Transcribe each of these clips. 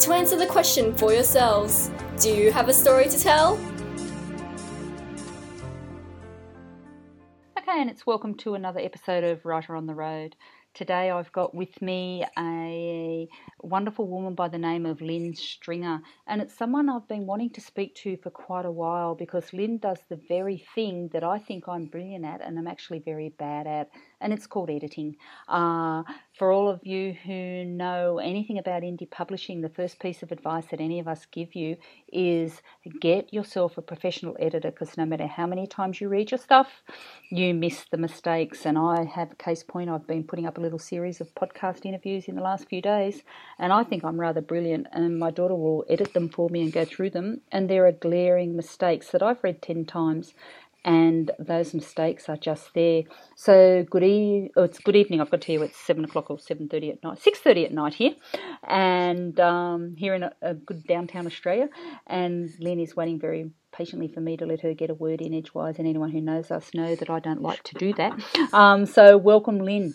to answer the question for yourselves Do you have a story to tell? Okay, and it's welcome to another episode of Writer on the Road. Today I've got with me a wonderful woman by the name of Lynn Stringer, and it's someone I've been wanting to speak to for quite a while because Lynn does the very thing that I think I'm brilliant at and I'm actually very bad at, and it's called editing. Uh, for all of you who know anything about indie publishing, the first piece of advice that any of us give you is get yourself a professional editor because no matter how many times you read your stuff, you miss the mistakes. And I have a case point, I've been putting up a little series of podcast interviews in the last few days, and I think I'm rather brilliant. And my daughter will edit them for me and go through them, and there are glaring mistakes that I've read 10 times and those mistakes are just there. So good e- oh, it's good evening. I've got to tell you it's seven o'clock or seven thirty at night, six thirty at night here, and um, here in a, a, good downtown Australia. And Lynn is waiting very patiently for me to let her get a word in edgewise. And anyone who knows us know that I don't like to do that. Um, so welcome, Lynn.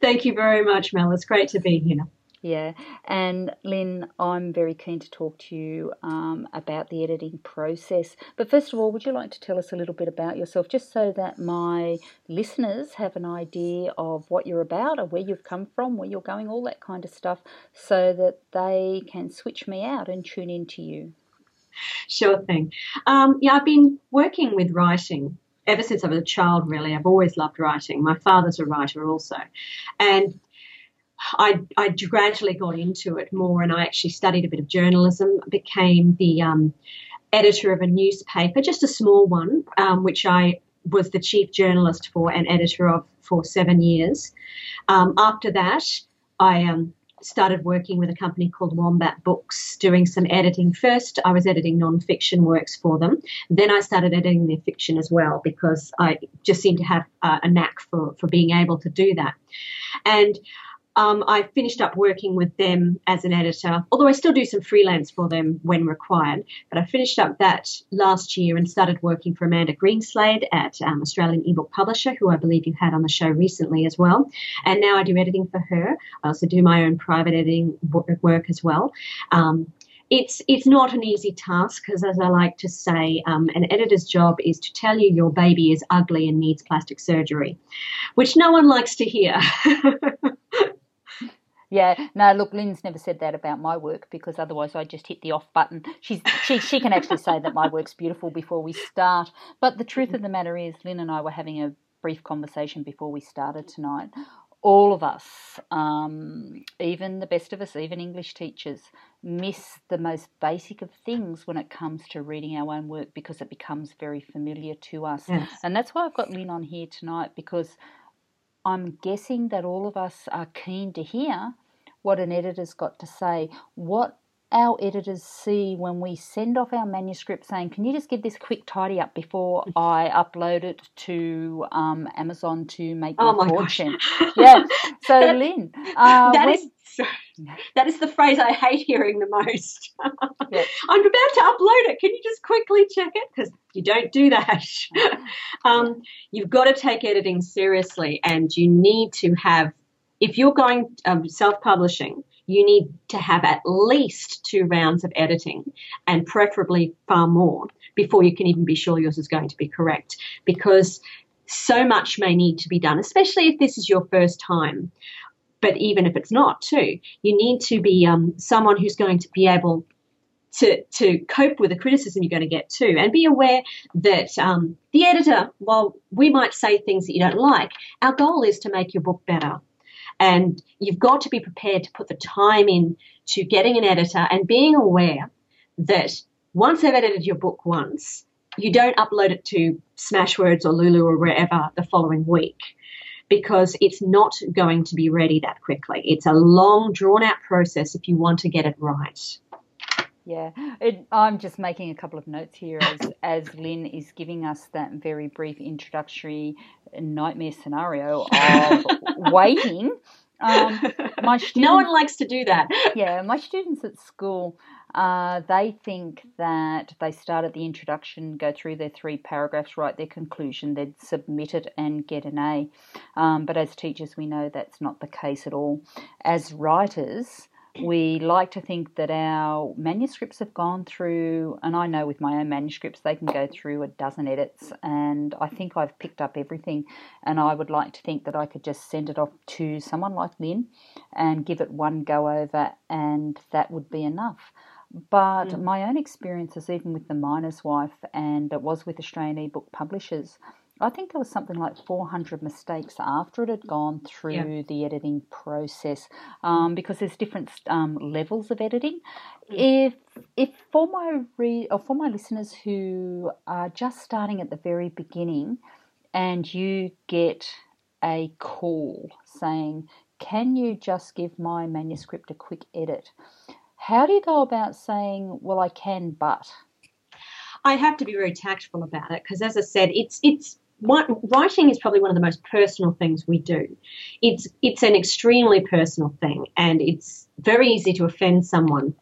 Thank you very much, Mel. It's great to be here. Yeah, and Lynn, I'm very keen to talk to you um, about the editing process. But first of all, would you like to tell us a little bit about yourself, just so that my listeners have an idea of what you're about, or where you've come from, where you're going, all that kind of stuff, so that they can switch me out and tune in to you? Sure thing. Um, yeah, I've been working with writing ever since I was a child, really. I've always loved writing. My father's a writer also. And I, I gradually got into it more and I actually studied a bit of journalism, became the um, editor of a newspaper, just a small one, um, which I was the chief journalist for and editor of for seven years. Um, after that, I um, started working with a company called Wombat Books, doing some editing. First, I was editing non-fiction works for them. Then I started editing their fiction as well because I just seemed to have uh, a knack for, for being able to do that. And um, I finished up working with them as an editor, although I still do some freelance for them when required. But I finished up that last year and started working for Amanda Greenslade at um, Australian ebook publisher, who I believe you had on the show recently as well. And now I do editing for her. I also do my own private editing work as well. Um, it's it's not an easy task because, as I like to say, um, an editor's job is to tell you your baby is ugly and needs plastic surgery, which no one likes to hear. Yeah, no, look, Lynn's never said that about my work because otherwise I just hit the off button. She's she she can actually say that my work's beautiful before we start. But the truth of the matter is, Lynn and I were having a brief conversation before we started tonight. All of us, um, even the best of us, even English teachers, miss the most basic of things when it comes to reading our own work because it becomes very familiar to us. Yes. And that's why I've got Lynn on here tonight because I'm guessing that all of us are keen to hear what an editor's got to say, what our editors see when we send off our manuscript saying, Can you just give this quick tidy up before I upload it to um, Amazon to make oh your fortune? yeah. So, Lynn. Uh, that when, is. That is the phrase I hate hearing the most. yeah. I'm about to upload it. Can you just quickly check it? Because you don't do that. um, you've got to take editing seriously, and you need to have if you're going um, self-publishing, you need to have at least two rounds of editing and preferably far more before you can even be sure yours is going to be correct because so much may need to be done, especially if this is your first time. But even if it's not, too, you need to be um, someone who's going to be able to, to cope with the criticism you're going to get too, and be aware that um, the editor, while we might say things that you don't like, our goal is to make your book better. And you've got to be prepared to put the time in to getting an editor and being aware that once they've edited your book once, you don't upload it to Smashwords or Lulu or wherever the following week because it's not going to be ready that quickly. It's a long, drawn out process if you want to get it right. Yeah, it, I'm just making a couple of notes here as, as Lynn is giving us that very brief introductory nightmare scenario of waiting. Um, my students, no one likes to do that. Yeah, my students at school, uh, they think that they start at the introduction, go through their three paragraphs, write their conclusion, they'd submit it and get an A. Um, but as teachers, we know that's not the case at all. As writers, we like to think that our manuscripts have gone through, and I know with my own manuscripts they can go through a dozen edits, and I think I've picked up everything. And I would like to think that I could just send it off to someone like Lynn and give it one go over, and that would be enough. But mm. my own experiences, even with The Miner's Wife, and it was with Australian ebook publishers, I think there was something like 400 mistakes after it had gone through yeah. the editing process um, because there's different um, levels of editing. Mm. If if for my re- or for my listeners who are just starting at the very beginning, and you get a call saying, "Can you just give my manuscript a quick edit?" How do you go about saying, "Well, I can, but"? I have to be very tactful about it because, as I said, it's it's writing is probably one of the most personal things we do. It's it's an extremely personal thing, and it's very easy to offend someone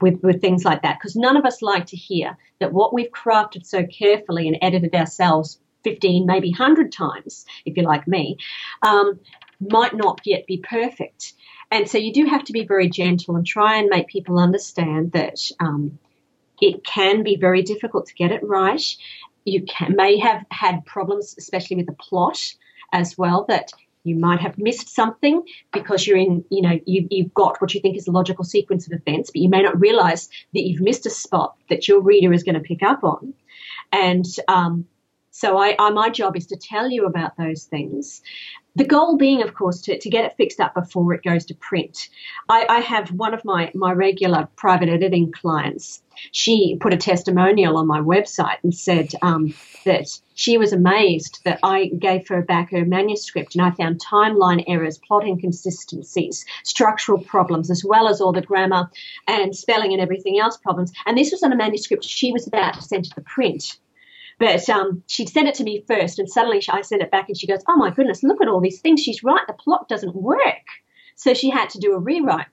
with with things like that because none of us like to hear that what we've crafted so carefully and edited ourselves 15, maybe 100 times, if you're like me, um, might not yet be perfect. And so you do have to be very gentle and try and make people understand that. Um, it can be very difficult to get it right you can, may have had problems, especially with the plot as well, that you might have missed something because you're in, you know, you, you've got what you think is a logical sequence of events, but you may not realize that you've missed a spot that your reader is going to pick up on. And um, so I, I, my job is to tell you about those things. The goal being, of course, to, to get it fixed up before it goes to print. I, I have one of my, my regular private editing clients. She put a testimonial on my website and said um, that she was amazed that I gave her back her manuscript and I found timeline errors, plot inconsistencies, structural problems, as well as all the grammar and spelling and everything else problems. And this was on a manuscript she was about to send to the print. But um, she'd sent it to me first, and suddenly I sent it back, and she goes, "Oh my goodness, look at all these things. She's right. The plot doesn't work." So she had to do a rewrite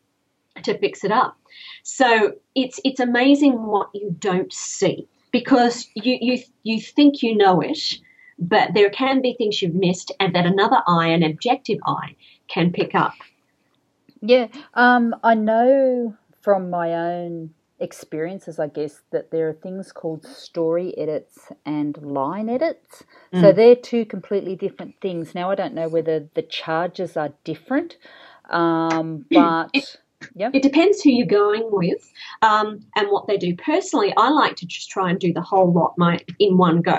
to fix it up. So it's it's amazing what you don't see because you you you think you know it, but there can be things you've missed, and that another eye, an objective eye, can pick up. Yeah, um, I know from my own experiences, I guess, that there are things called story edits and line edits. Mm. So they're two completely different things. Now, I don't know whether the charges are different, um, but. It, yep. it depends who you're going with um, and what they do. Personally, I like to just try and do the whole lot my, in one go.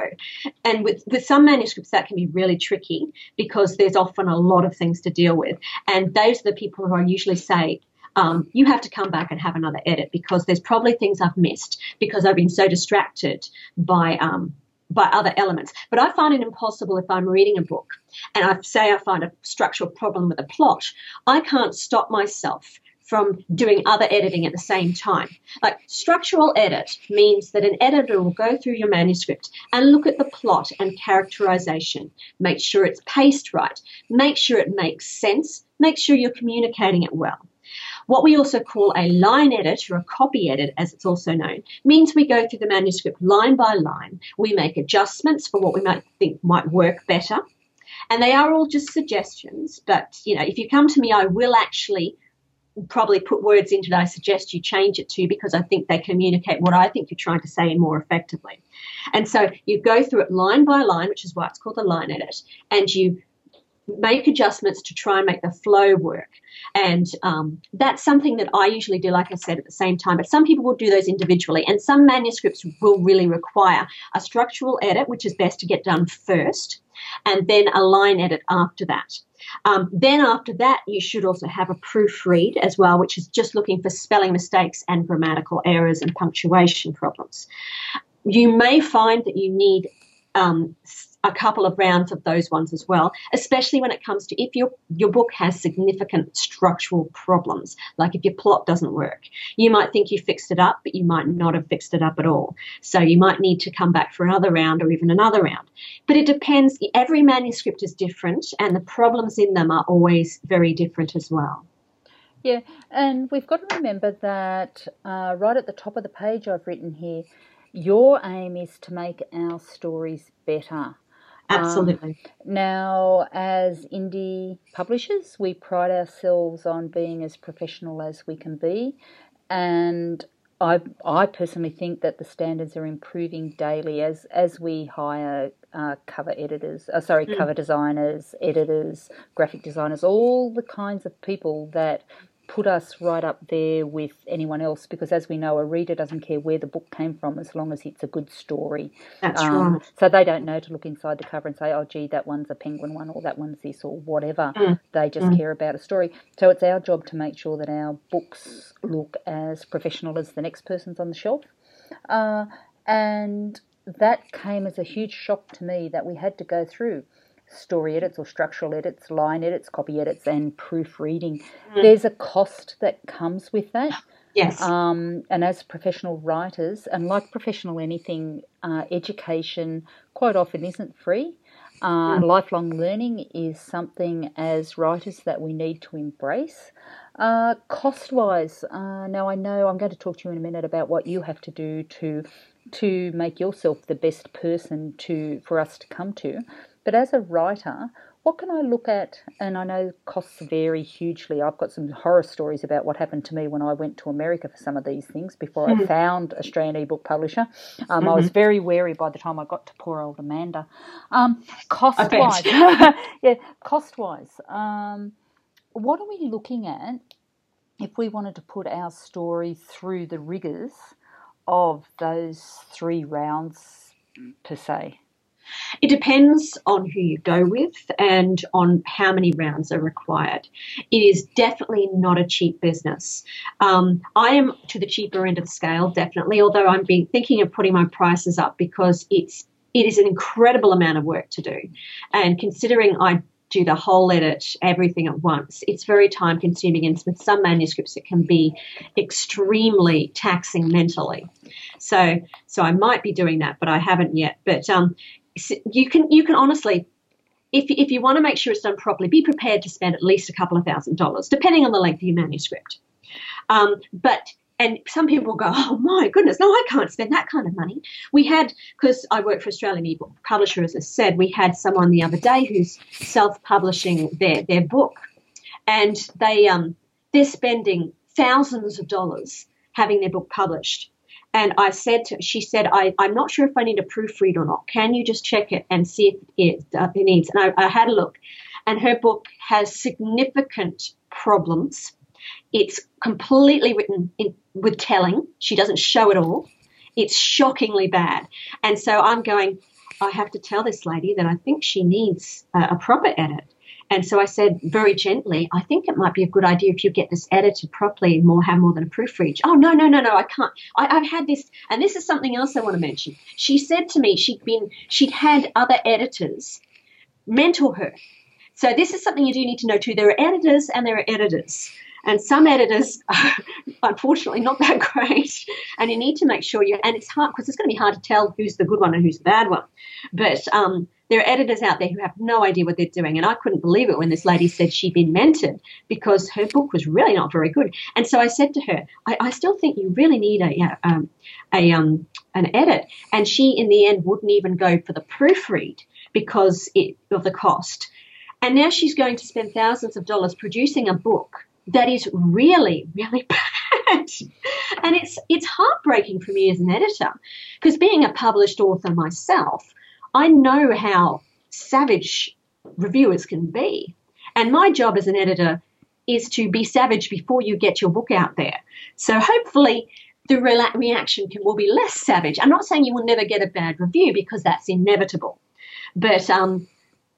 And with, with some manuscripts, that can be really tricky because there's often a lot of things to deal with. And those are the people who I usually say, um, you have to come back and have another edit because there's probably things I've missed because I've been so distracted by um, by other elements. But I find it impossible if I'm reading a book and I say I find a structural problem with a plot, I can't stop myself from doing other editing at the same time. Like structural edit means that an editor will go through your manuscript and look at the plot and characterization, make sure it's paced right, make sure it makes sense, make sure you're communicating it well. What we also call a line edit or a copy edit, as it's also known, means we go through the manuscript line by line. We make adjustments for what we might think might work better. And they are all just suggestions, but you know, if you come to me, I will actually probably put words into that I suggest you change it to because I think they communicate what I think you're trying to say more effectively. And so you go through it line by line, which is why it's called a line edit, and you make adjustments to try and make the flow work. And um, that's something that I usually do, like I said, at the same time. But some people will do those individually, and some manuscripts will really require a structural edit, which is best to get done first, and then a line edit after that. Um, then after that, you should also have a proofread as well, which is just looking for spelling mistakes and grammatical errors and punctuation problems. You may find that you need um, a couple of rounds of those ones as well, especially when it comes to if your your book has significant structural problems, like if your plot doesn't work. You might think you fixed it up, but you might not have fixed it up at all. So you might need to come back for another round or even another round. But it depends. Every manuscript is different, and the problems in them are always very different as well. Yeah, and we've got to remember that uh, right at the top of the page I've written here, your aim is to make our stories better. Absolutely. Um, now, as indie publishers, we pride ourselves on being as professional as we can be, and I I personally think that the standards are improving daily as as we hire uh, cover editors, uh, sorry, mm. cover designers, editors, graphic designers, all the kinds of people that put us right up there with anyone else because, as we know, a reader doesn't care where the book came from as long as it's a good story. That's um, right. So they don't know to look inside the cover and say, oh, gee, that one's a penguin one or that one's this or whatever. Mm. They just mm. care about a story. So it's our job to make sure that our books look as professional as the next person's on the shelf. Uh, and that came as a huge shock to me that we had to go through story edits or structural edits, line edits, copy edits, and proofreading. Mm. There's a cost that comes with that. Yes. Um, and as professional writers, and like professional anything, uh, education quite often isn't free. Uh, mm. Lifelong learning is something as writers that we need to embrace. Uh, cost wise, uh, now I know I'm going to talk to you in a minute about what you have to do to to make yourself the best person to for us to come to. But as a writer, what can I look at? And I know costs vary hugely. I've got some horror stories about what happened to me when I went to America for some of these things before mm-hmm. I found Australian ebook publisher. Um, mm-hmm. I was mm-hmm. very wary by the time I got to poor old Amanda. Um, cost wise, yeah, cost wise, um, what are we looking at if we wanted to put our story through the rigors of those three rounds per se? It depends on who you go with and on how many rounds are required. It is definitely not a cheap business. Um, I am to the cheaper end of the scale, definitely, although I'm being, thinking of putting my prices up because it's it is an incredible amount of work to do. And considering I do the whole edit, everything at once. It's very time consuming, and with some manuscripts, it can be extremely taxing mentally. So, so I might be doing that, but I haven't yet. But um, you can you can honestly if, if you want to make sure it's done properly, be prepared to spend at least a couple of thousand dollars, depending on the length of your manuscript. Um, but and some people go, oh my goodness, no, I can't spend that kind of money. We had, because I work for Australian ebook publisher, as I said, we had someone the other day who's self-publishing their their book, and they um they're spending thousands of dollars having their book published. And I said to, she said, I, I'm not sure if I need a proofread or not. Can you just check it and see if it, uh, it needs? And I, I had a look, and her book has significant problems. It's completely written in, with telling. She doesn't show it all. It's shockingly bad. And so I'm going, I have to tell this lady that I think she needs a, a proper edit. And so I said very gently, I think it might be a good idea if you get this edited properly and more have more than a proofread. Oh no, no, no, no, I can't. I, have had this and this is something else I want to mention. She said to me she'd been she'd had other editors mentor her. So this is something you do need to know too. There are editors and there are editors. And some editors are unfortunately not that great. And you need to make sure you, and it's hard because it's going to be hard to tell who's the good one and who's the bad one. But um, there are editors out there who have no idea what they're doing. And I couldn't believe it when this lady said she'd been mentored because her book was really not very good. And so I said to her, I, I still think you really need a, um, a um, an edit. And she, in the end, wouldn't even go for the proofread because it, of the cost. And now she's going to spend thousands of dollars producing a book that is really, really bad. and it's it's heartbreaking for me as an editor because being a published author myself, I know how savage reviewers can be. And my job as an editor is to be savage before you get your book out there. So hopefully the re- reaction can, will be less savage. I'm not saying you will never get a bad review because that's inevitable. But um,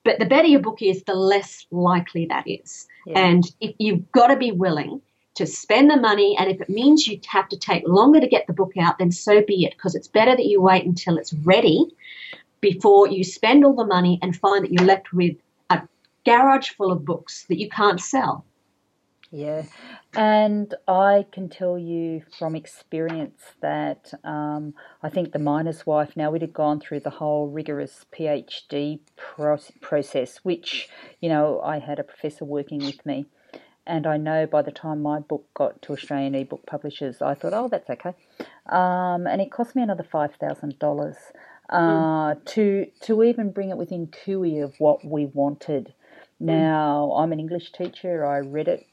but the better your book is, the less likely that is. Yeah. And if you've got to be willing to spend the money, and if it means you have to take longer to get the book out, then so be it, because it's better that you wait until it's ready before you spend all the money and find that you're left with a garage full of books that you can't sell. Yeah, and I can tell you from experience that um, I think the miner's wife, now we'd have gone through the whole rigorous PhD pro- process, which, you know, I had a professor working with me. And I know by the time my book got to Australian ebook publishers, I thought, oh, that's okay. Um, and it cost me another $5,000 uh, mm. to, to even bring it within cooey of what we wanted. Hmm. Now, I'm an English teacher. I read it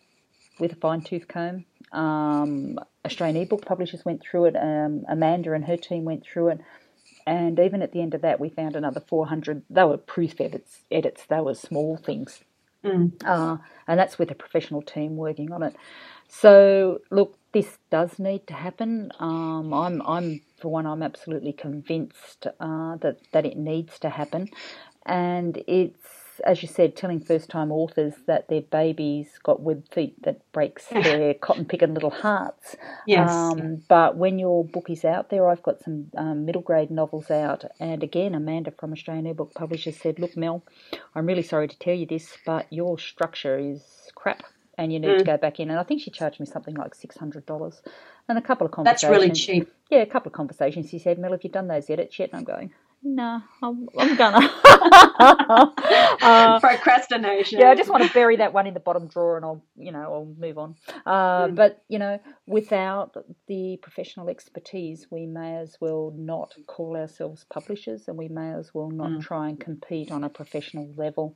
with a fine tooth comb. Um, Australian ebook publishers went through it. Um, Amanda and her team went through it. And even at the end of that, we found another 400. They were proof edits. edits. They were small things. Mm. Uh, and that's with a professional team working on it. So, look, this does need to happen. Um, I'm, I'm, for one, I'm absolutely convinced uh, that, that it needs to happen. And it's as you said, telling first time authors that their babies got web feet that breaks their cotton picking little hearts. Yes. Um, but when your book is out there, I've got some um, middle grade novels out. And again, Amanda from Australian ebook Publishers said, Look, Mel, I'm really sorry to tell you this, but your structure is crap and you need mm. to go back in. And I think she charged me something like $600. And a couple of conversations. That's really cheap. Yeah, a couple of conversations. She said, Mel, have you done those edits yet? And I'm going, no, I'm, I'm gonna. uh, Procrastination. Yeah, I just want to bury that one in the bottom drawer and I'll, you know, I'll move on. Uh, mm. But, you know, without the professional expertise, we may as well not call ourselves publishers and we may as well not mm. try and compete on a professional level.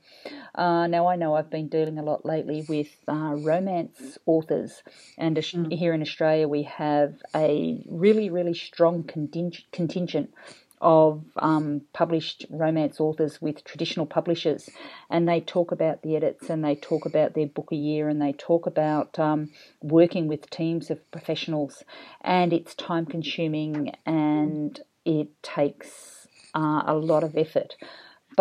Uh, now, I know I've been dealing a lot lately with uh, romance authors, and mm. here in Australia, we have a really, really strong contingent of um, published romance authors with traditional publishers, and they talk about the edits and they talk about their book a year and they talk about um, working with teams of professionals, and it's time consuming and it takes uh, a lot of effort.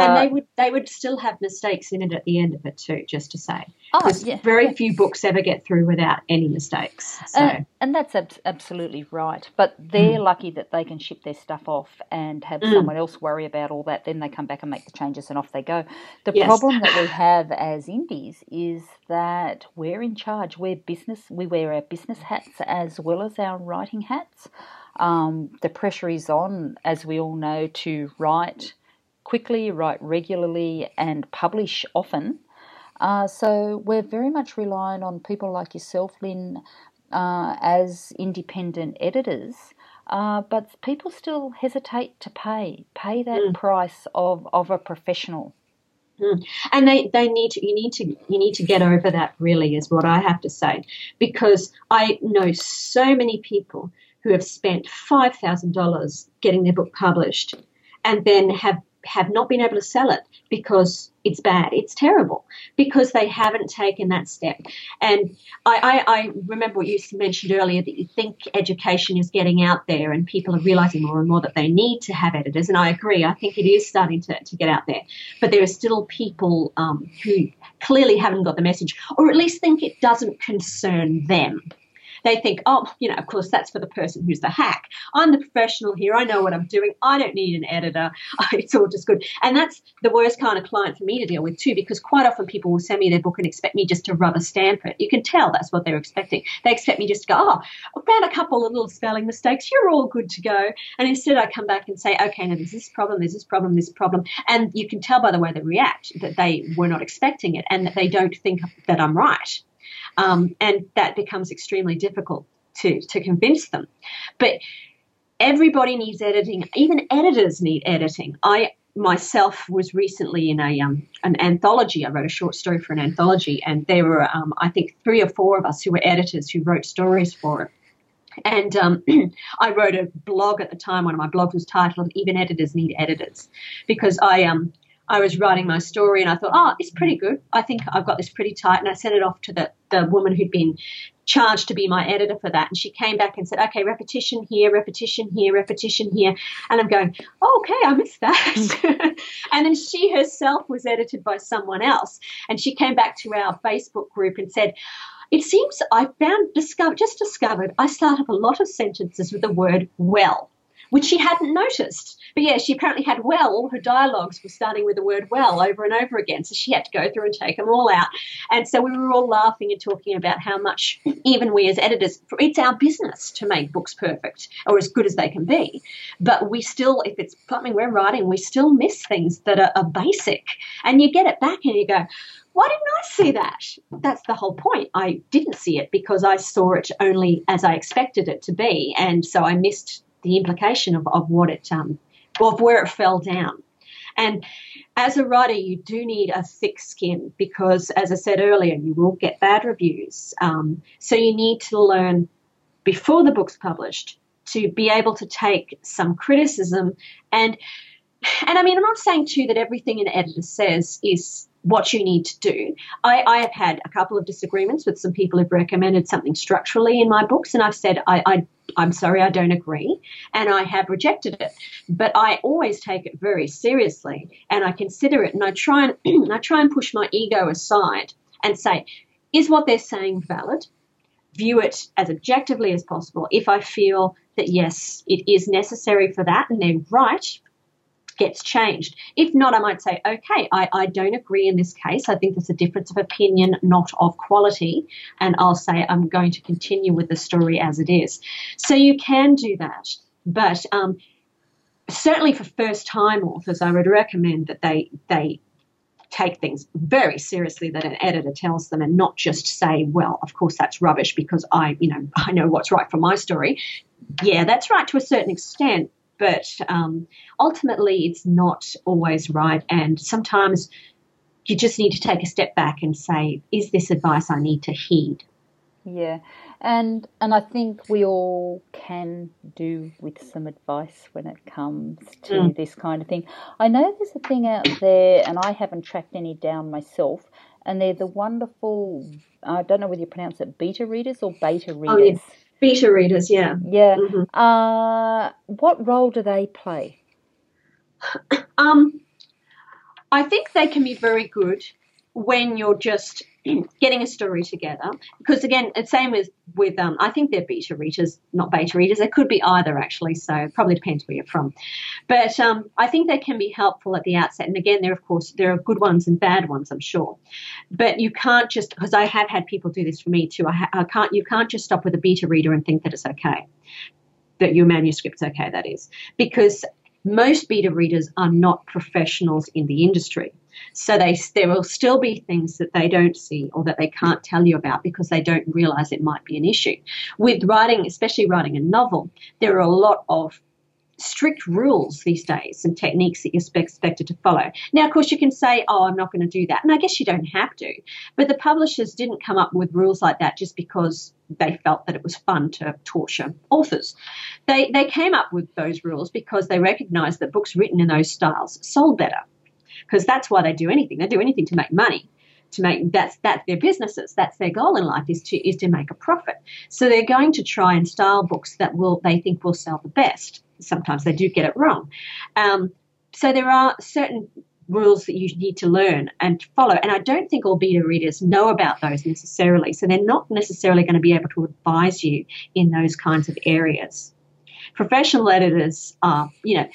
But, and they would they would still have mistakes in it at the end of it too, just to say. Oh, yeah. Very yeah. few books ever get through without any mistakes. So. Uh, and that's ab- absolutely right. But they're mm. lucky that they can ship their stuff off and have mm. someone else worry about all that. Then they come back and make the changes and off they go. The yes. problem that we have as indies is that we're in charge. We're business. We wear our business hats as well as our writing hats. Um, the pressure is on, as we all know, to write quickly, write regularly, and publish often. Uh, so we're very much relying on people like yourself, Lynn, uh, as independent editors. Uh, but people still hesitate to pay pay that mm. price of, of a professional. Mm. And they, they need to you need to you need to get over that really is what I have to say because I know so many people who have spent five thousand dollars getting their book published and then have have not been able to sell it because it's bad, it's terrible, because they haven't taken that step. And I, I, I, remember what you mentioned earlier that you think education is getting out there and people are realizing more and more that they need to have editors. And I agree, I think it is starting to, to get out there. But there are still people um, who clearly haven't got the message, or at least think it doesn't concern them. They think, oh, you know, of course, that's for the person who's the hack. I'm the professional here. I know what I'm doing. I don't need an editor. It's all just good. And that's the worst kind of client for me to deal with too, because quite often people will send me their book and expect me just to rubber stamp it. You can tell that's what they're expecting. They expect me just to go, oh, I found a couple of little spelling mistakes. You're all good to go. And instead, I come back and say, okay, now there's this problem, there's this problem, this problem. And you can tell by the way they react that they were not expecting it and that they don't think that I'm right. Um, and that becomes extremely difficult to, to convince them. But everybody needs editing. Even editors need editing. I myself was recently in a um, an anthology. I wrote a short story for an anthology, and there were um, I think three or four of us who were editors who wrote stories for it. And um, I wrote a blog at the time. One of my blogs was titled "Even Editors Need Editors," because I um I was writing my story and I thought, oh, it's pretty good. I think I've got this pretty tight. And I sent it off to the, the woman who'd been charged to be my editor for that. And she came back and said, okay, repetition here, repetition here, repetition here. And I'm going, oh, okay, I missed that. and then she herself was edited by someone else. And she came back to our Facebook group and said, it seems I found, discovered, just discovered, I start up a lot of sentences with the word well which she hadn't noticed. But yeah, she apparently had well, her dialogues were starting with the word well over and over again. So she had to go through and take them all out. And so we were all laughing and talking about how much, even we as editors, it's our business to make books perfect or as good as they can be. But we still, if it's something we're writing, we still miss things that are, are basic. And you get it back and you go, why didn't I see that? That's the whole point. I didn't see it because I saw it only as I expected it to be. And so I missed the implication of, of what it, um, of where it fell down. And as a writer, you do need a thick skin because, as I said earlier, you will get bad reviews. Um, so you need to learn before the book's published to be able to take some criticism and and I mean I'm not saying too that everything an editor says is what you need to do. I, I, have had a couple of disagreements with some people who've recommended something structurally in my books, and I've said, I, I, I'm sorry, I don't agree, and I have rejected it. But I always take it very seriously, and I consider it, and I try and I try and push my ego aside and say, is what they're saying valid? View it as objectively as possible. If I feel that yes, it is necessary for that, and they're right, gets changed. If not, I might say, okay, I, I don't agree in this case. I think there's a difference of opinion, not of quality. And I'll say, I'm going to continue with the story as it is. So you can do that. But um, certainly for first time authors, I would recommend that they, they take things very seriously that an editor tells them and not just say, well, of course that's rubbish because I, you know, I know what's right for my story. Yeah, that's right to a certain extent, but um, ultimately it's not always right. And sometimes you just need to take a step back and say, is this advice I need to heed? Yeah, and and I think we all can do with some advice when it comes to mm. this kind of thing. I know there's a thing out there, and I haven't tracked any down myself, and they're the wonderful. I don't know whether you pronounce it beta readers or beta readers. Oh, yeah. Beta readers, yeah. Yeah. Mm-hmm. Uh, what role do they play? Um, I think they can be very good when you're just getting a story together. Because again, it's same as with um, I think they're beta readers, not beta readers. They could be either actually. So probably depends where you're from. But um, I think they can be helpful at the outset. And again, there of course there are good ones and bad ones, I'm sure. But you can't just because I have had people do this for me too. I, ha- I can't you can't just stop with a beta reader and think that it's okay that your manuscript's okay, that is. Because most beta readers are not professionals in the industry. So they, there will still be things that they don't see or that they can't tell you about because they don't realize it might be an issue. With writing, especially writing a novel, there are a lot of strict rules these days and techniques that you're expected to follow. Now, of course, you can say, oh, I'm not going to do that. And I guess you don't have to. But the publishers didn't come up with rules like that just because they felt that it was fun to torture authors. They, they came up with those rules because they recognized that books written in those styles sold better. Because that's why they do anything. They do anything to make money to make that's that's their businesses that's their goal in life is to is to make a profit so they're going to try and style books that will they think will sell the best sometimes they do get it wrong. Um, so there are certain rules that you need to learn and follow. And I don't think all beta readers know about those necessarily. So they're not necessarily going to be able to advise you in those kinds of areas professional editors are, you know,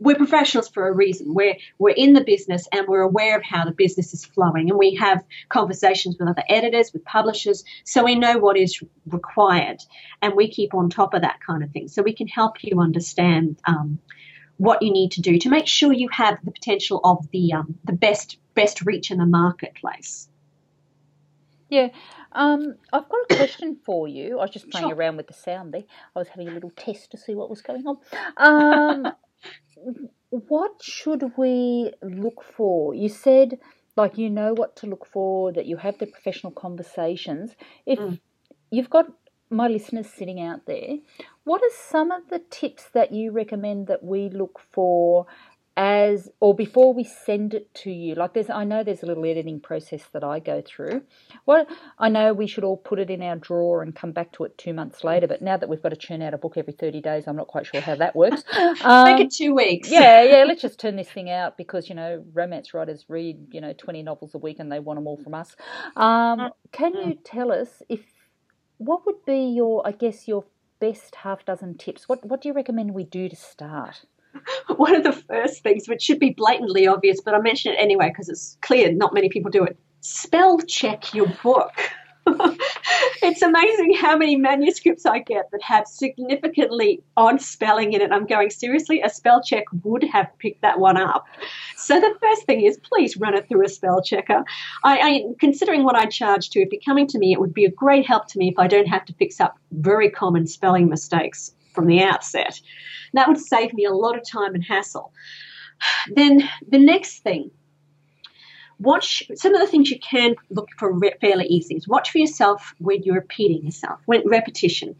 we're professionals for a reason. We're we're in the business and we're aware of how the business is flowing, and we have conversations with other editors, with publishers, so we know what is required, and we keep on top of that kind of thing. So we can help you understand. Um, what you need to do to make sure you have the potential of the um, the best best reach in the marketplace. Yeah, um, I've got a question for you. I was just playing sure. around with the sound there. I was having a little test to see what was going on. Um, what should we look for? You said, like, you know what to look for, that you have the professional conversations. If mm. you've got my listeners sitting out there, what are some of the tips that you recommend that we look for as or before we send it to you like there's i know there's a little editing process that i go through. Well i know we should all put it in our drawer and come back to it two months later but now that we've got to churn out a book every 30 days i'm not quite sure how that works. Um, make it two weeks. Yeah yeah let's just turn this thing out because you know romance writers read you know 20 novels a week and they want them all from us. Um, can you tell us if what would be your i guess your best half dozen tips? What What do you recommend we do to start? One of the first things, which should be blatantly obvious, but I mention it anyway because it's clear not many people do it. Spell check your book. it's amazing how many manuscripts I get that have significantly odd spelling in it. I'm going, seriously, a spell check would have picked that one up. So the first thing is please run it through a spell checker. I, I considering what I charge to, if you're coming to me, it would be a great help to me if I don't have to fix up very common spelling mistakes from the outset. That would save me a lot of time and hassle. Then the next thing watch some of the things you can look for fairly easy is watch for yourself when you're repeating yourself when repetition.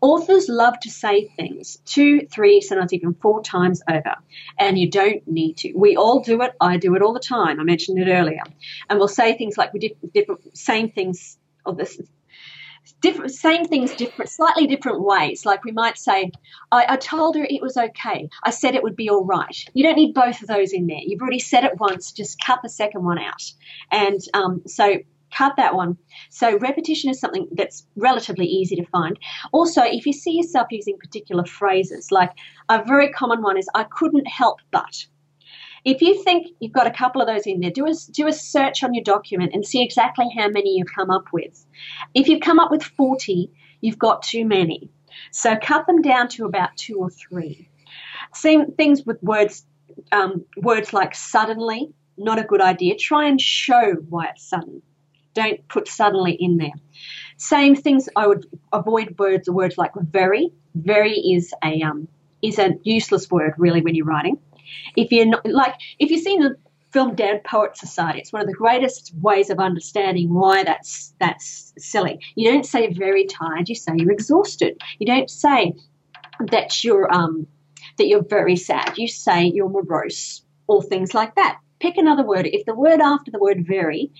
Authors love to say things two three sometimes even four times over and you don't need to. We all do it. I do it all the time. I mentioned it earlier. And we'll say things like we did different same things of this different, same things, different, slightly different ways. Like we might say, I, I, told her it was okay. I said it would be all right. You don't need both of those in there. You've already said it once. Just cut the second one out. And um, so cut that one. So repetition is something that's relatively easy to find. Also, if you see yourself using particular phrases, like a very common one is "I couldn't help but." If you think you've got a couple of those in there, do a, do a search on your document and see exactly how many you've come up with. If you've come up with 40, you've got too many. So cut them down to about two or three. Same things with words, um, words like suddenly, not a good idea. Try and show why it's sudden. Don't put suddenly in there. Same things. I would avoid words. Words like very. Very is a um, is a useless word really when you're writing. If you're not, like, if you've seen the film Dead Poet Society, it's one of the greatest ways of understanding why that's that's silly. You don't say very tired, you say you're exhausted. You don't say that you're um that you're very sad. You say you're morose or things like that. Pick another word. If the word after the word very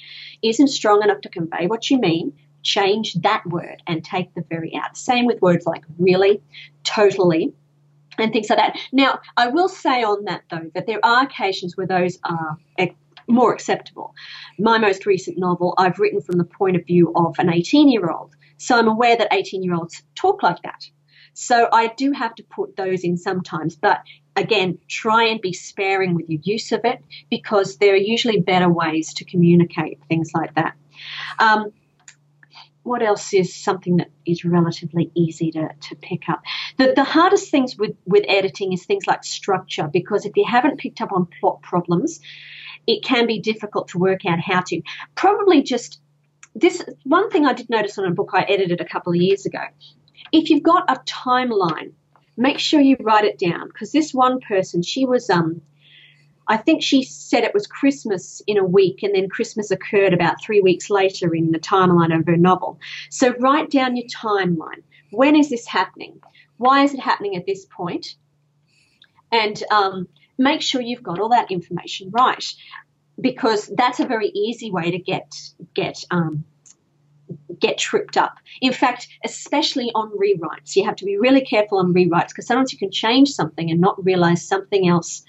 isn't strong enough to convey what you mean, change that word and take the very out. Same with words like really, totally, and things like that. Now, I will say on that though that there are occasions where those are more acceptable. My most recent novel, I've written from the point of view of an 18 year old. So I'm aware that 18 year olds talk like that. So I do have to put those in sometimes. But again, try and be sparing with your use of it because there are usually better ways to communicate things like that. Um, what else is something that is relatively easy to, to pick up? The, the hardest things with, with editing is things like structure, because if you haven't picked up on plot problems, it can be difficult to work out how to. Probably just this one thing I did notice on a book I edited a couple of years ago. If you've got a timeline, make sure you write it down because this one person, she was um, I think she said it was Christmas in a week, and then Christmas occurred about three weeks later in the timeline of her novel. So write down your timeline. When is this happening? Why is it happening at this point? And um, make sure you've got all that information right, because that's a very easy way to get get um, get tripped up. In fact, especially on rewrites, you have to be really careful on rewrites because sometimes you can change something and not realize something else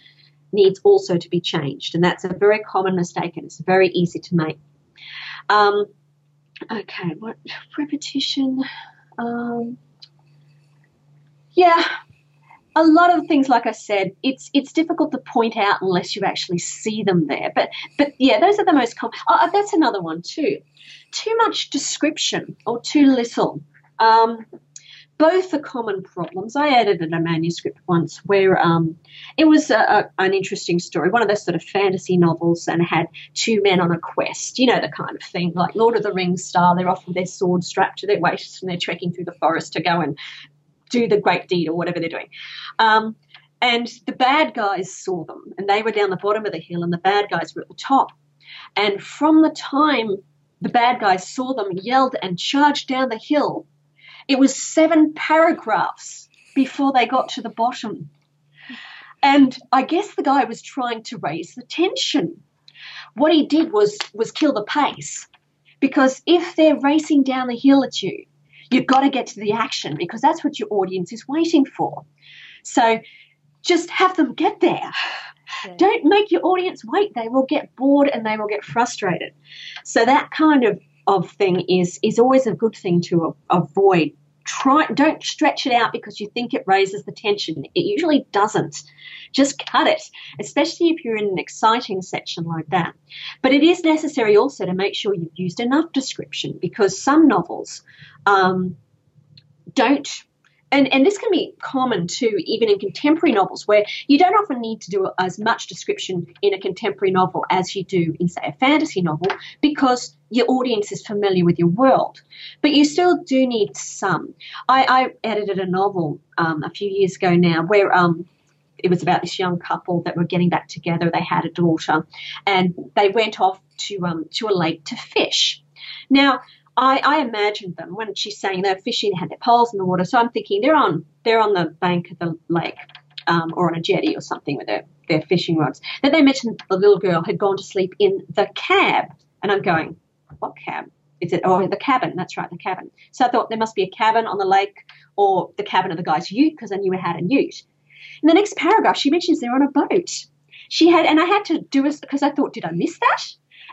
needs also to be changed. And that's a very common mistake and it's very easy to make. Um, okay, what repetition? Um, yeah, a lot of things, like I said, it's it's difficult to point out unless you actually see them there. But but yeah, those are the most common. Oh, that's another one too. Too much description or too little. Um, both are common problems. I edited a manuscript once where um, it was a, a, an interesting story, one of those sort of fantasy novels, and had two men on a quest. You know the kind of thing, like Lord of the Rings style. They're off with their swords strapped to their waists and they're trekking through the forest to go and do the great deed or whatever they're doing. Um, and the bad guys saw them, and they were down the bottom of the hill, and the bad guys were at the top. And from the time the bad guys saw them, yelled, and charged down the hill, it was seven paragraphs before they got to the bottom. And I guess the guy was trying to raise the tension. What he did was was kill the pace. Because if they're racing down the hill at you, you've got to get to the action because that's what your audience is waiting for. So just have them get there. Yeah. Don't make your audience wait. They will get bored and they will get frustrated. So that kind of of thing is is always a good thing to avoid try don't stretch it out because you think it raises the tension. It usually doesn't. Just cut it, especially if you're in an exciting section like that. But it is necessary also to make sure you've used enough description because some novels um, don't and, and this can be common too, even in contemporary novels, where you don't often need to do as much description in a contemporary novel as you do in, say, a fantasy novel, because your audience is familiar with your world. But you still do need some. I, I edited a novel um, a few years ago now where um, it was about this young couple that were getting back together. They had a daughter, and they went off to um, to a lake to fish. Now, I, I imagined them when she's saying they're fishing, they had their poles in the water. So I'm thinking they're on they're on the bank of the lake um, or on a jetty or something with their, their fishing rods. Then they mentioned the little girl had gone to sleep in the cab, and I'm going, what cab? Is it? Oh, the cabin. That's right, the cabin. So I thought there must be a cabin on the lake or the cabin of the guy's ute because I knew it had a ute. In the next paragraph, she mentions they're on a boat. She had, and I had to do it because I thought, did I miss that?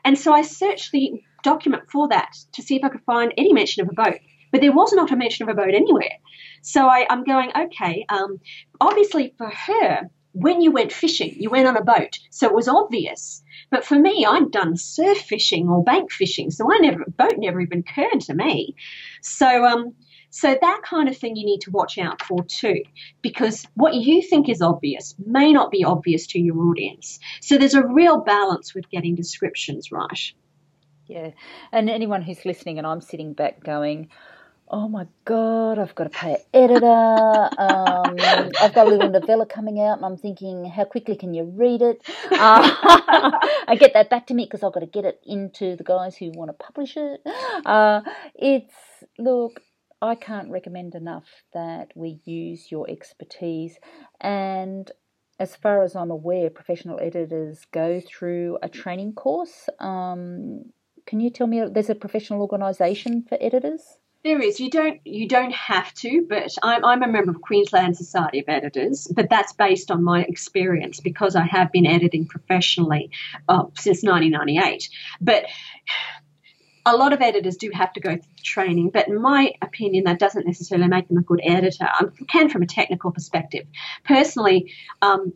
And so I searched the document for that to see if I could find any mention of a boat. But there was not a mention of a boat anywhere. So I, am going, okay, um, obviously for her, when you went fishing, you went on a boat. So it was obvious. But for me, I'd done surf fishing or bank fishing. So I never, boat never even occurred to me. So, um, so that kind of thing you need to watch out for too, because what you think is obvious may not be obvious to your audience. So there's a real balance with getting descriptions right. Yeah. And anyone who's listening and I'm sitting back going, oh my god, I've got to pay an editor. Um, I've got a little novella coming out, and I'm thinking, how quickly can you read it? Uh, and get that back to me because I've got to get it into the guys who want to publish it. Uh, it's look, I can't recommend enough that we use your expertise and. As far as I'm aware, professional editors go through a training course um, can you tell me there's a professional organisation for editors? There is. You don't. You don't have to, but I'm, I'm a member of Queensland Society of Editors. But that's based on my experience because I have been editing professionally uh, since 1998. But a lot of editors do have to go through training, but in my opinion, that doesn't necessarily make them a good editor. I can from a technical perspective. Personally, um,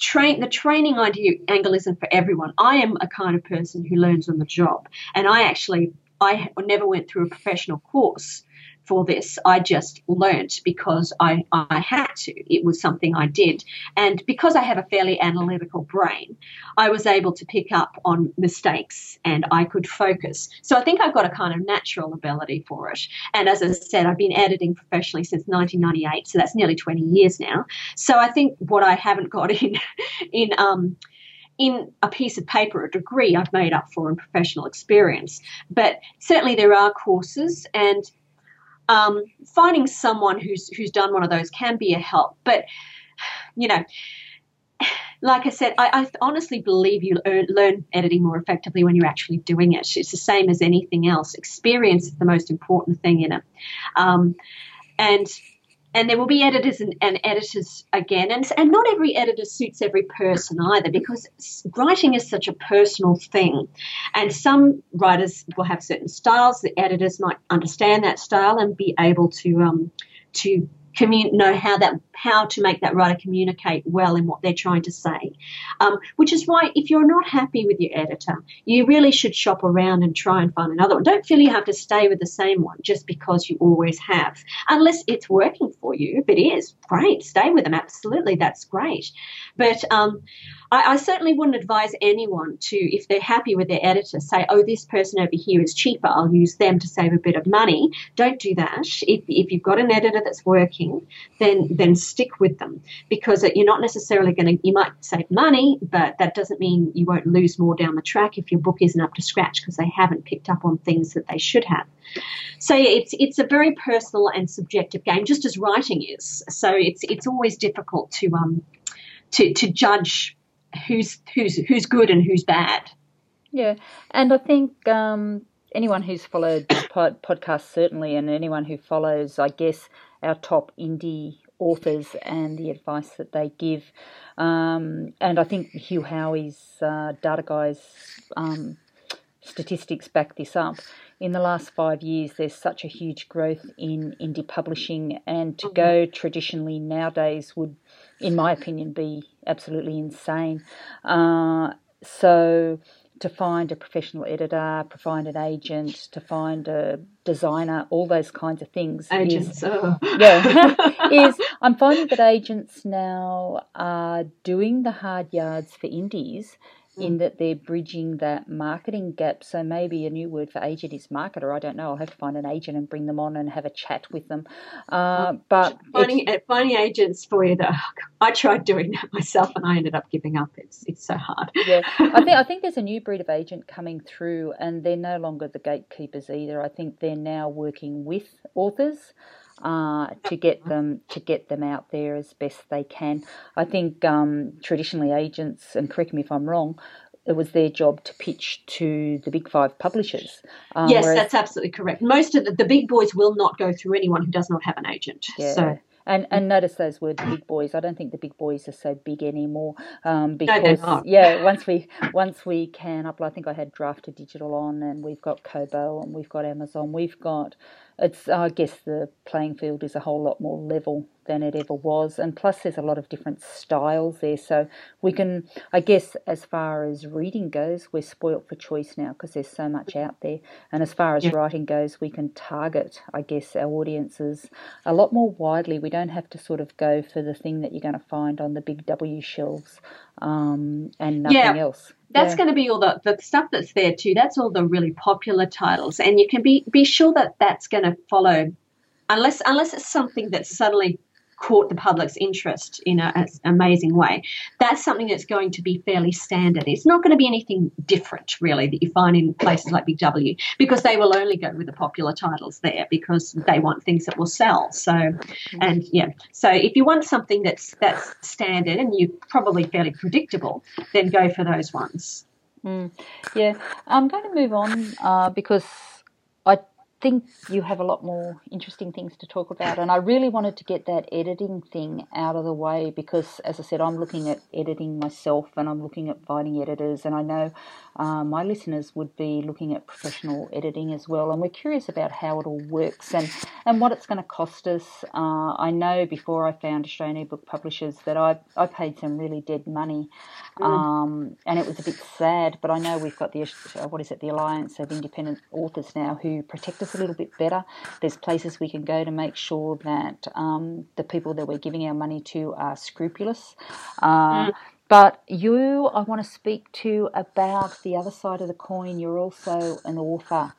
train the training idea angle isn't for everyone. I am a kind of person who learns on the job, and I actually I never went through a professional course for this. I just learnt because I, I had to. It was something I did. And because I have a fairly analytical brain, I was able to pick up on mistakes and I could focus. So I think I've got a kind of natural ability for it. And as I said, I've been editing professionally since 1998, so that's nearly 20 years now. So I think what I haven't got in, in, um, in a piece of paper, a degree I've made up for in professional experience. But certainly there are courses, and um, finding someone who's who's done one of those can be a help. But you know, like I said, I, I honestly believe you learn, learn, editing more effectively when you're actually doing it. It's the same as anything else. Experience is the most important thing in it, um, and and there will be editors and, and, editors again. And, and not every editor suits every person either because writing is such a personal thing. And some writers will have certain styles. The editors might understand that style and be able to um, to commun- know how that how to make that writer communicate well in what they're trying to say. Um, which is why if you're not happy with your editor, you really should shop around and try and find another one. Don't feel you have to stay with the same one just because you always have, unless it's working for you. If it is, great, stay with them. Absolutely, that's great. But um, I, I, certainly wouldn't advise anyone to, if they're happy with their editor, say, oh, this person over here is cheaper, I'll use them to save a bit of money. Don't do that. If, if you've got an editor that's working, then, then stick with them because you're not necessarily going to, you might save money, but that doesn't mean you won't lose more down the track if your book isn't up to scratch because they haven't picked up on things that they should have. So it's it's a very personal and subjective game, just as writing is. So it's it's always difficult to um to to judge who's who's who's good and who's bad. Yeah, and I think um, anyone who's followed pod, podcast certainly, and anyone who follows, I guess, our top indie authors and the advice that they give, um, and I think Hugh Howey's uh, Data Guys um, statistics back this up. in the last five years, there's such a huge growth in indie publishing, and to Mm-hmm. go traditionally nowadays would, in my opinion, be absolutely insane. Uh, so to find a professional editor, to find an agent, to find a designer, all those kinds of things is Agents. oh. yeah, is I'm finding that agents now are doing the hard yards for indies in that they're bridging that marketing gap. So maybe a new word for agent is marketer. I don't know. I'll have to find an agent and bring them on and have a chat with them. Uh, but finding finding agents for you that I tried doing that myself and I ended up giving up. It's it's so hard. yeah, I think I think there's a new breed of agent coming through, and they're no longer the gatekeepers either. I think they're now working with authors uh, to get them to get them out there as best they can. I think um, traditionally agents, and correct me if I'm wrong, it was their job to pitch to the big five publishers. Um, yes, whereas- that's absolutely correct. Most of the, the big boys will not go through anyone who does not have an agent. Yeah. So And and notice those words, big boys. I don't think the big boys are so big anymore. Um, because not. yeah, once we once we can upload, I think I had Draft2Digital on, and we've got Kobo, and we've got Amazon. We've got it's. I guess the playing field is a whole lot more level than it ever was, and plus there's a lot of different styles there. So we can, I guess, as far as reading goes, we're spoilt for choice now because there's so much out there. And as far as Yeah. writing goes, we can target, I guess, our audiences a lot more widely. We don't have to sort of go for the thing that you're going to find on the Big W shelves um, and nothing Yeah. else. That's Yeah. going to be all the, the stuff that's there too. That's all the really popular titles, and you can be be sure that that's going to follow, unless unless it's something that suddenly caught the public's interest in a- an amazing way. That's something that's going to be fairly standard. It's not going to be anything different really that you find in places like Big W because they will only go with the popular titles there because they want things that will sell. So, and yeah, so if you want something that's that's standard and you're probably fairly predictable, then go for those ones. Yeah, I'm going to move on uh, because I think you have a lot more interesting things to talk about, and I really wanted to get that editing thing out of the way because, as I said, I'm looking at editing myself, and I'm looking at finding editors, and I know uh, my listeners would be looking at professional editing as well, and we're curious about how it all works and and what it's going to cost us. Uh, I know before I found Australian ebook Publishers that I I paid some really dead money, um, and it was a bit sad. But I know we've got the uh, what is it, the Alliance of Independent Authors now, who protect us a little bit better. There's places we can go to make sure that um, the people that we're giving our money to are scrupulous. Uh, But you, I want to speak to about the other side of the coin. You're also an author.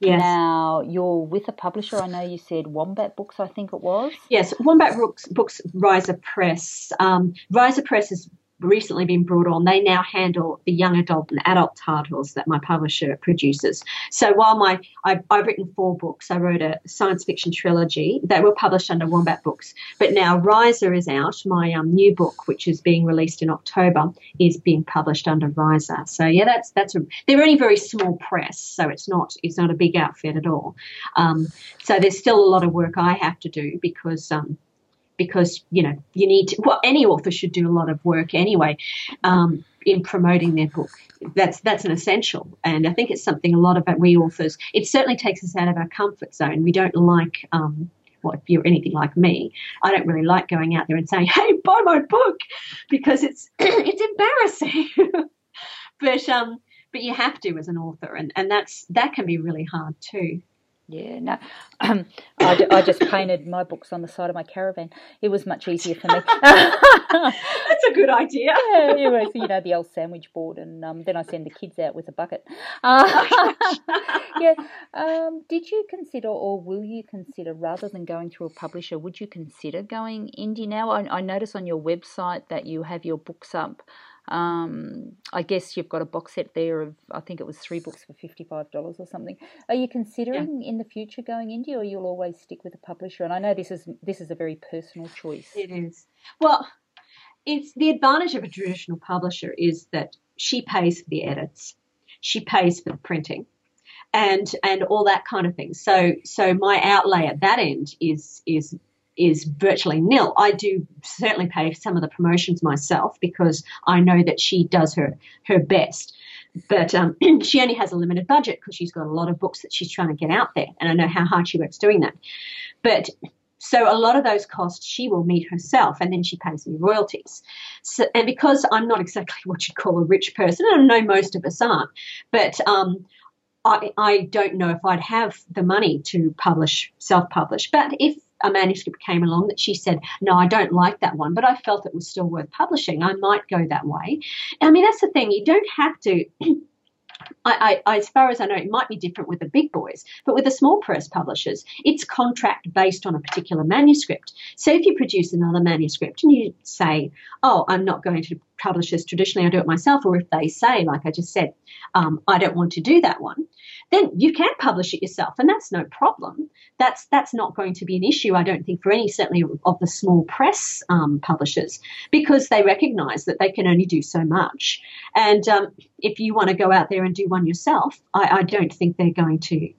Yes. Now, you're with a publisher. I know you said Wombat Books, I think it was. Yes, Wombat Books, Books Rhiza Press. Um, Rhiza Press has recently been brought on. They now handle the young adult and adult titles that my publisher produces. So while my I've, I've written four books, I wrote a science fiction trilogy that were published under Wombat Books, but now Rhiza is out. My um, new book, which is being released in October, is being published under Rhiza. So yeah, that's that's a they're only very small press, so it's not it's not a big outfit at all. Um, so there's still a lot of work I have to do because um, because you know you need to, well any author should do a lot of work anyway um, in promoting their book that's that's an essential and i think it's something a lot of we authors it certainly takes us out of our comfort zone we don't like um, well, if you're anything like me, I don't really like going out there and saying, "Hey, buy my book," because it's it's embarrassing. but um, but you have to as an author, and, and that's that can be really hard too. Yeah, no. I, ju- I just painted my books on the side of my caravan. It was much easier for me. That's a good idea. yeah, it was, you know, the old sandwich board, and um, then I send the kids out with a bucket. Uh, yeah. Um, did you consider, or will you consider, rather than going through a publisher, would you consider going indie now? I, I notice on your website that you have your books up. Um, I guess you've got a box set there of, I think it was three books for fifty-five dollars or something. Are you considering in the future going indie, or you'll always stick with a publisher? And I know this is this is a very personal choice. It is. Well, it's the advantage of a traditional publisher is that she pays for the edits, she pays for the printing, and and all that kind of thing. So so my outlay at that end is is is virtually nil. I do certainly pay some of the promotions myself because I know that she does her her best. but um, she only has a limited budget because she's got a lot of books that she's trying to get out there, and I know how hard she works doing that. But so a lot of those costs she will meet herself, and then she pays me royalties. So, and because I'm not exactly what you'd call a rich person, and I know most of us aren't, but um, I, I don't know if I'd have the money to publish, self-publish. But if a manuscript came along that she said, no, I don't like that one, but I felt it was still worth publishing, I might go that way. I mean, that's the thing. You don't have to I, I, as far as I know, it might be different with the big boys, but with the small press publishers, it's contract based on a particular manuscript. So if you produce another manuscript and you say, oh, I'm not going to publish this traditionally, I do it myself, or if they say, like I just said, um, I don't want to do that one, then you can publish it yourself, and that's no problem. That's that's not going to be an issue, I don't think, for any certainly of the small press um, publishers, because they recognise that they can only do so much. And um, if you want to go out there and do one yourself, I, I don't think they're going to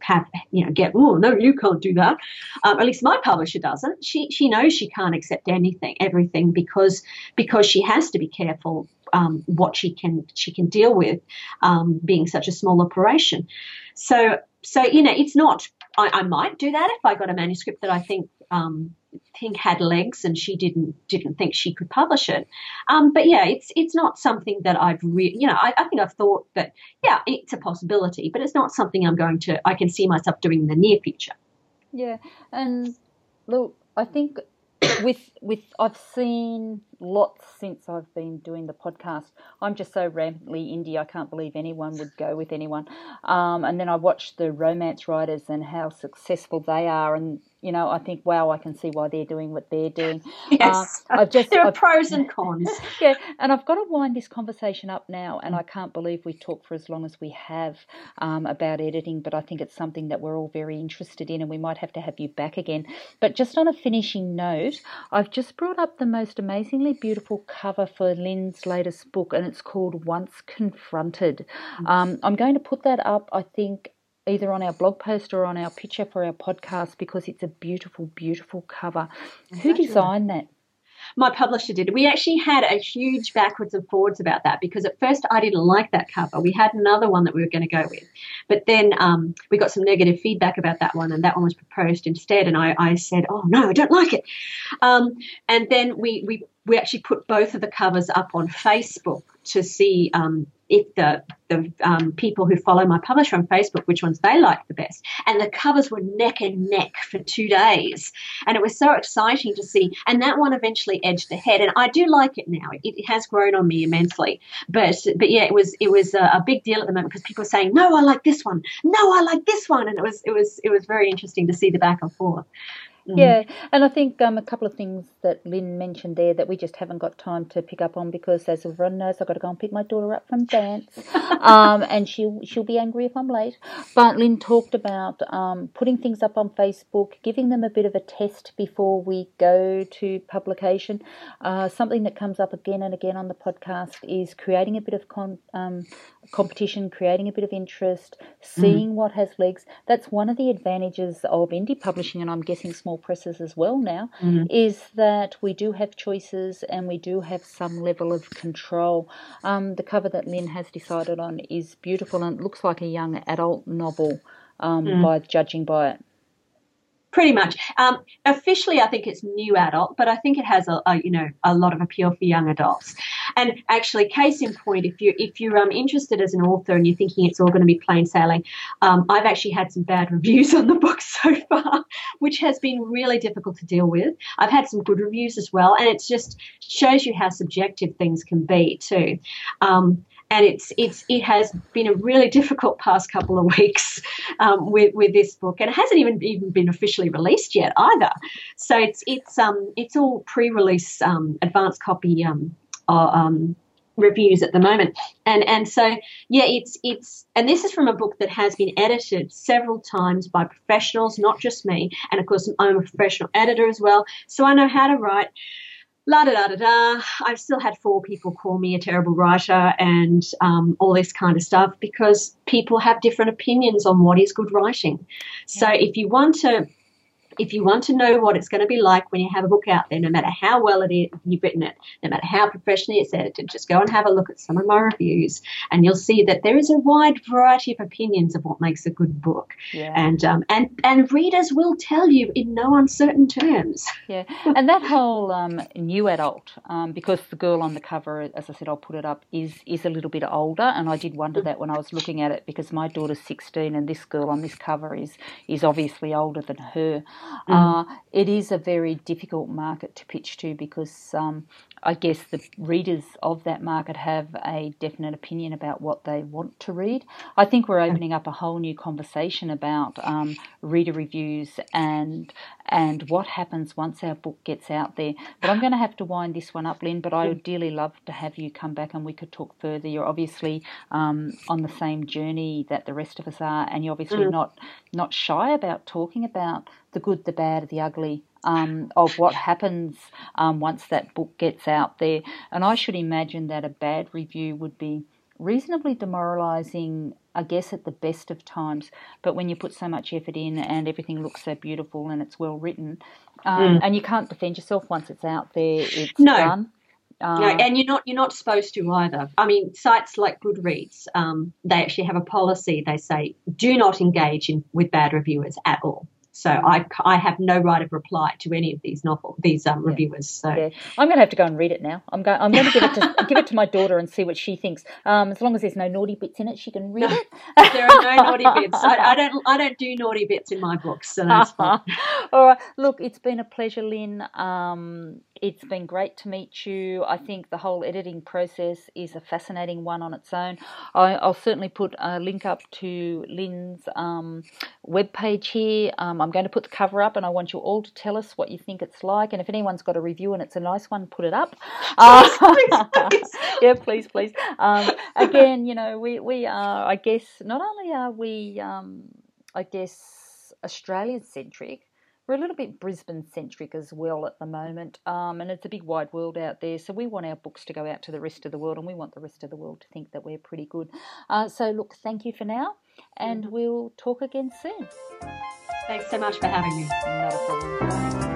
have you know get oh no you can't do that. Um, at least my publisher doesn't. She she knows she can't accept anything everything because because she has to be careful um, what she can she can deal with um, being such a small operation. So so you know it's not I, I might do that if I got a manuscript that I think um, think had legs and she didn't didn't think she could publish it. Um, but yeah, it's it's not something that I've really you know I, I, think I've thought that yeah it's a possibility, but it's not something I'm going to I can see myself doing in the near future. Yeah, and look, I think with with I've seen lots since I've been doing the podcast. I'm just so rampantly indie. I can't believe anyone would go with anyone. Um, and then I watch the romance writers and how successful they are, and you know, I think, wow, I can see why they're doing what they're doing. Yes, uh, I've just, there are I've, pros and cons. yeah, and I've got to wind this conversation up now, and I can't believe we talked for as long as we have um, about editing, but I think it's something that we're all very interested in, and we might have to have you back again. But just on a finishing note, I've just brought up the most amazingly beautiful cover for Lynne's latest book, and it's called Once Confronted. Mm. Um, I'm going to put that up, I think, either on our blog post or on our picture for our podcast because it's a beautiful, beautiful cover. Who designed that? My publisher did. We actually had a huge backwards and forwards about that because at first I didn't like that cover. We had another one that we were going to go with, but then um, we got some negative feedback about that one, and that one was proposed instead. And I, I said, "Oh no, I don't like it." Um, and then we we we actually put both of the covers up on Facebook to see um, if the the um, people who follow my publisher on Facebook which ones they like the best. And the covers were neck and neck for two days, and it was so exciting to see. And that one eventually edged ahead, and I do like it now. It, it has grown on me immensely. But but yeah, it was it was a, a big deal at the moment because people were saying, "No, I like this one. No, I like this one," and it was it was it was very interesting to see the back and forth. Mm. Yeah, and I think um, a couple of things that Lynne mentioned there that we just haven't got time to pick up on because, as everyone knows, I've got to go and pick my daughter up from dance, um, and she'll she'll be angry if I'm late. But Lynne talked about um, putting things up on Facebook, giving them a bit of a test before we go to publication. Uh, something that comes up again and again on the podcast is creating a bit of con- um, competition, creating a bit of interest, seeing mm. what has legs. That's one of the advantages of indie publishing, and I'm guessing small presses as well now, mm. is that we do have choices and we do have some level of control. Um, the cover that Lynne has decided on is beautiful and it looks like a young adult novel um, mm. by judging by it. Pretty much. Um, officially, I think it's new adult, but I think it has a, a, you know a lot of appeal for young adults. And actually, case in point, if you if you're um, interested as an author and you're thinking it's all going to be plain sailing, um, I've actually had some bad reviews on the book so far, which has been really difficult to deal with. I've had some good reviews as well, and it just shows you how subjective things can be too. Um, and it's it's it has been a really difficult past couple of weeks um, with with this book, and it hasn't even even been officially released yet either. So it's it's um it's all pre-release um, advanced copy um, uh, um reviews at the moment. And and so yeah it's it's and this is from a book that has been edited several times by professionals not just me and of course i'm a professional editor as well. So i know how to write la da da da da. I've still had four people call me a terrible writer and um, all this kind of stuff because people have different opinions on what is good writing. So if you want to if you want to know what it's going to be like when you have a book out there, no matter how well it is, you've written it, no matter how professionally it's edited, just go and have a look at some of my reviews, and you'll see that there is a wide variety of opinions of what makes a good book. Yeah. And um, and and readers will tell you in no uncertain terms. Yeah, and that whole um, new adult, um, because the girl on the cover, as I said, I'll put it up, is is a little bit older, and I did wonder that when I was looking at it because my daughter's 16 and this girl on this cover is is obviously older than her. Mm. Uh, it is a very difficult market to pitch to because um, I guess the readers of that market have a definite opinion about what they want to read. I think we're opening up a whole new conversation about um, reader reviews and and what happens once our book gets out there. But I'm going to have to wind this one up, Lynne. But I would dearly love to have you come back and we could talk further. You're obviously um, on the same journey that the rest of us are, and you're obviously Mm. not not shy about talking about the good, the bad, the ugly. Um, of what happens um, once that book gets out there. And I should imagine that a bad review would be reasonably demoralising, I guess, at the best of times. But when you put so much effort in and everything looks so beautiful and it's well written, um, and you can't defend yourself once it's out there, it's Mm. No. done. Um, No, and you're not you're not supposed to either. I mean, sites like Goodreads, um, they actually have a policy. They say do not engage in with bad reviewers at all. So I, I have no right of reply to any of these novel these um, reviewers. So Yeah, I'm going to have to go and read it now. I'm going. I'm going to give it to give it to my daughter and see what she thinks. Um, as long as there's no naughty bits in it, she can read No. it. there are no naughty bits. I, I don't I don't do naughty bits in my books. So that's fine. All right. Look, it's been a pleasure, Lynne. Um, it's been great to meet you. I think the whole editing process is a fascinating one on its own. I, I'll certainly put a link up to Lynne's um, webpage here. Um, I'm going to put the cover up, and I want you all to tell us what you think it's like. And if anyone's got a review and it's a nice one, put it up. Uh, please. yeah, please, please. Um, again, you know, we, we are, I guess, not only are we, um, I guess, Australian centric, we're a little bit Brisbane centric as well at the moment, um, and it's a big wide world out there. So we want our books to go out to the rest of the world, and we want the rest of the world to think that we're pretty good. Uh, so look, thank you for now, and we'll talk again soon. Thanks so much for having me. Not a problem.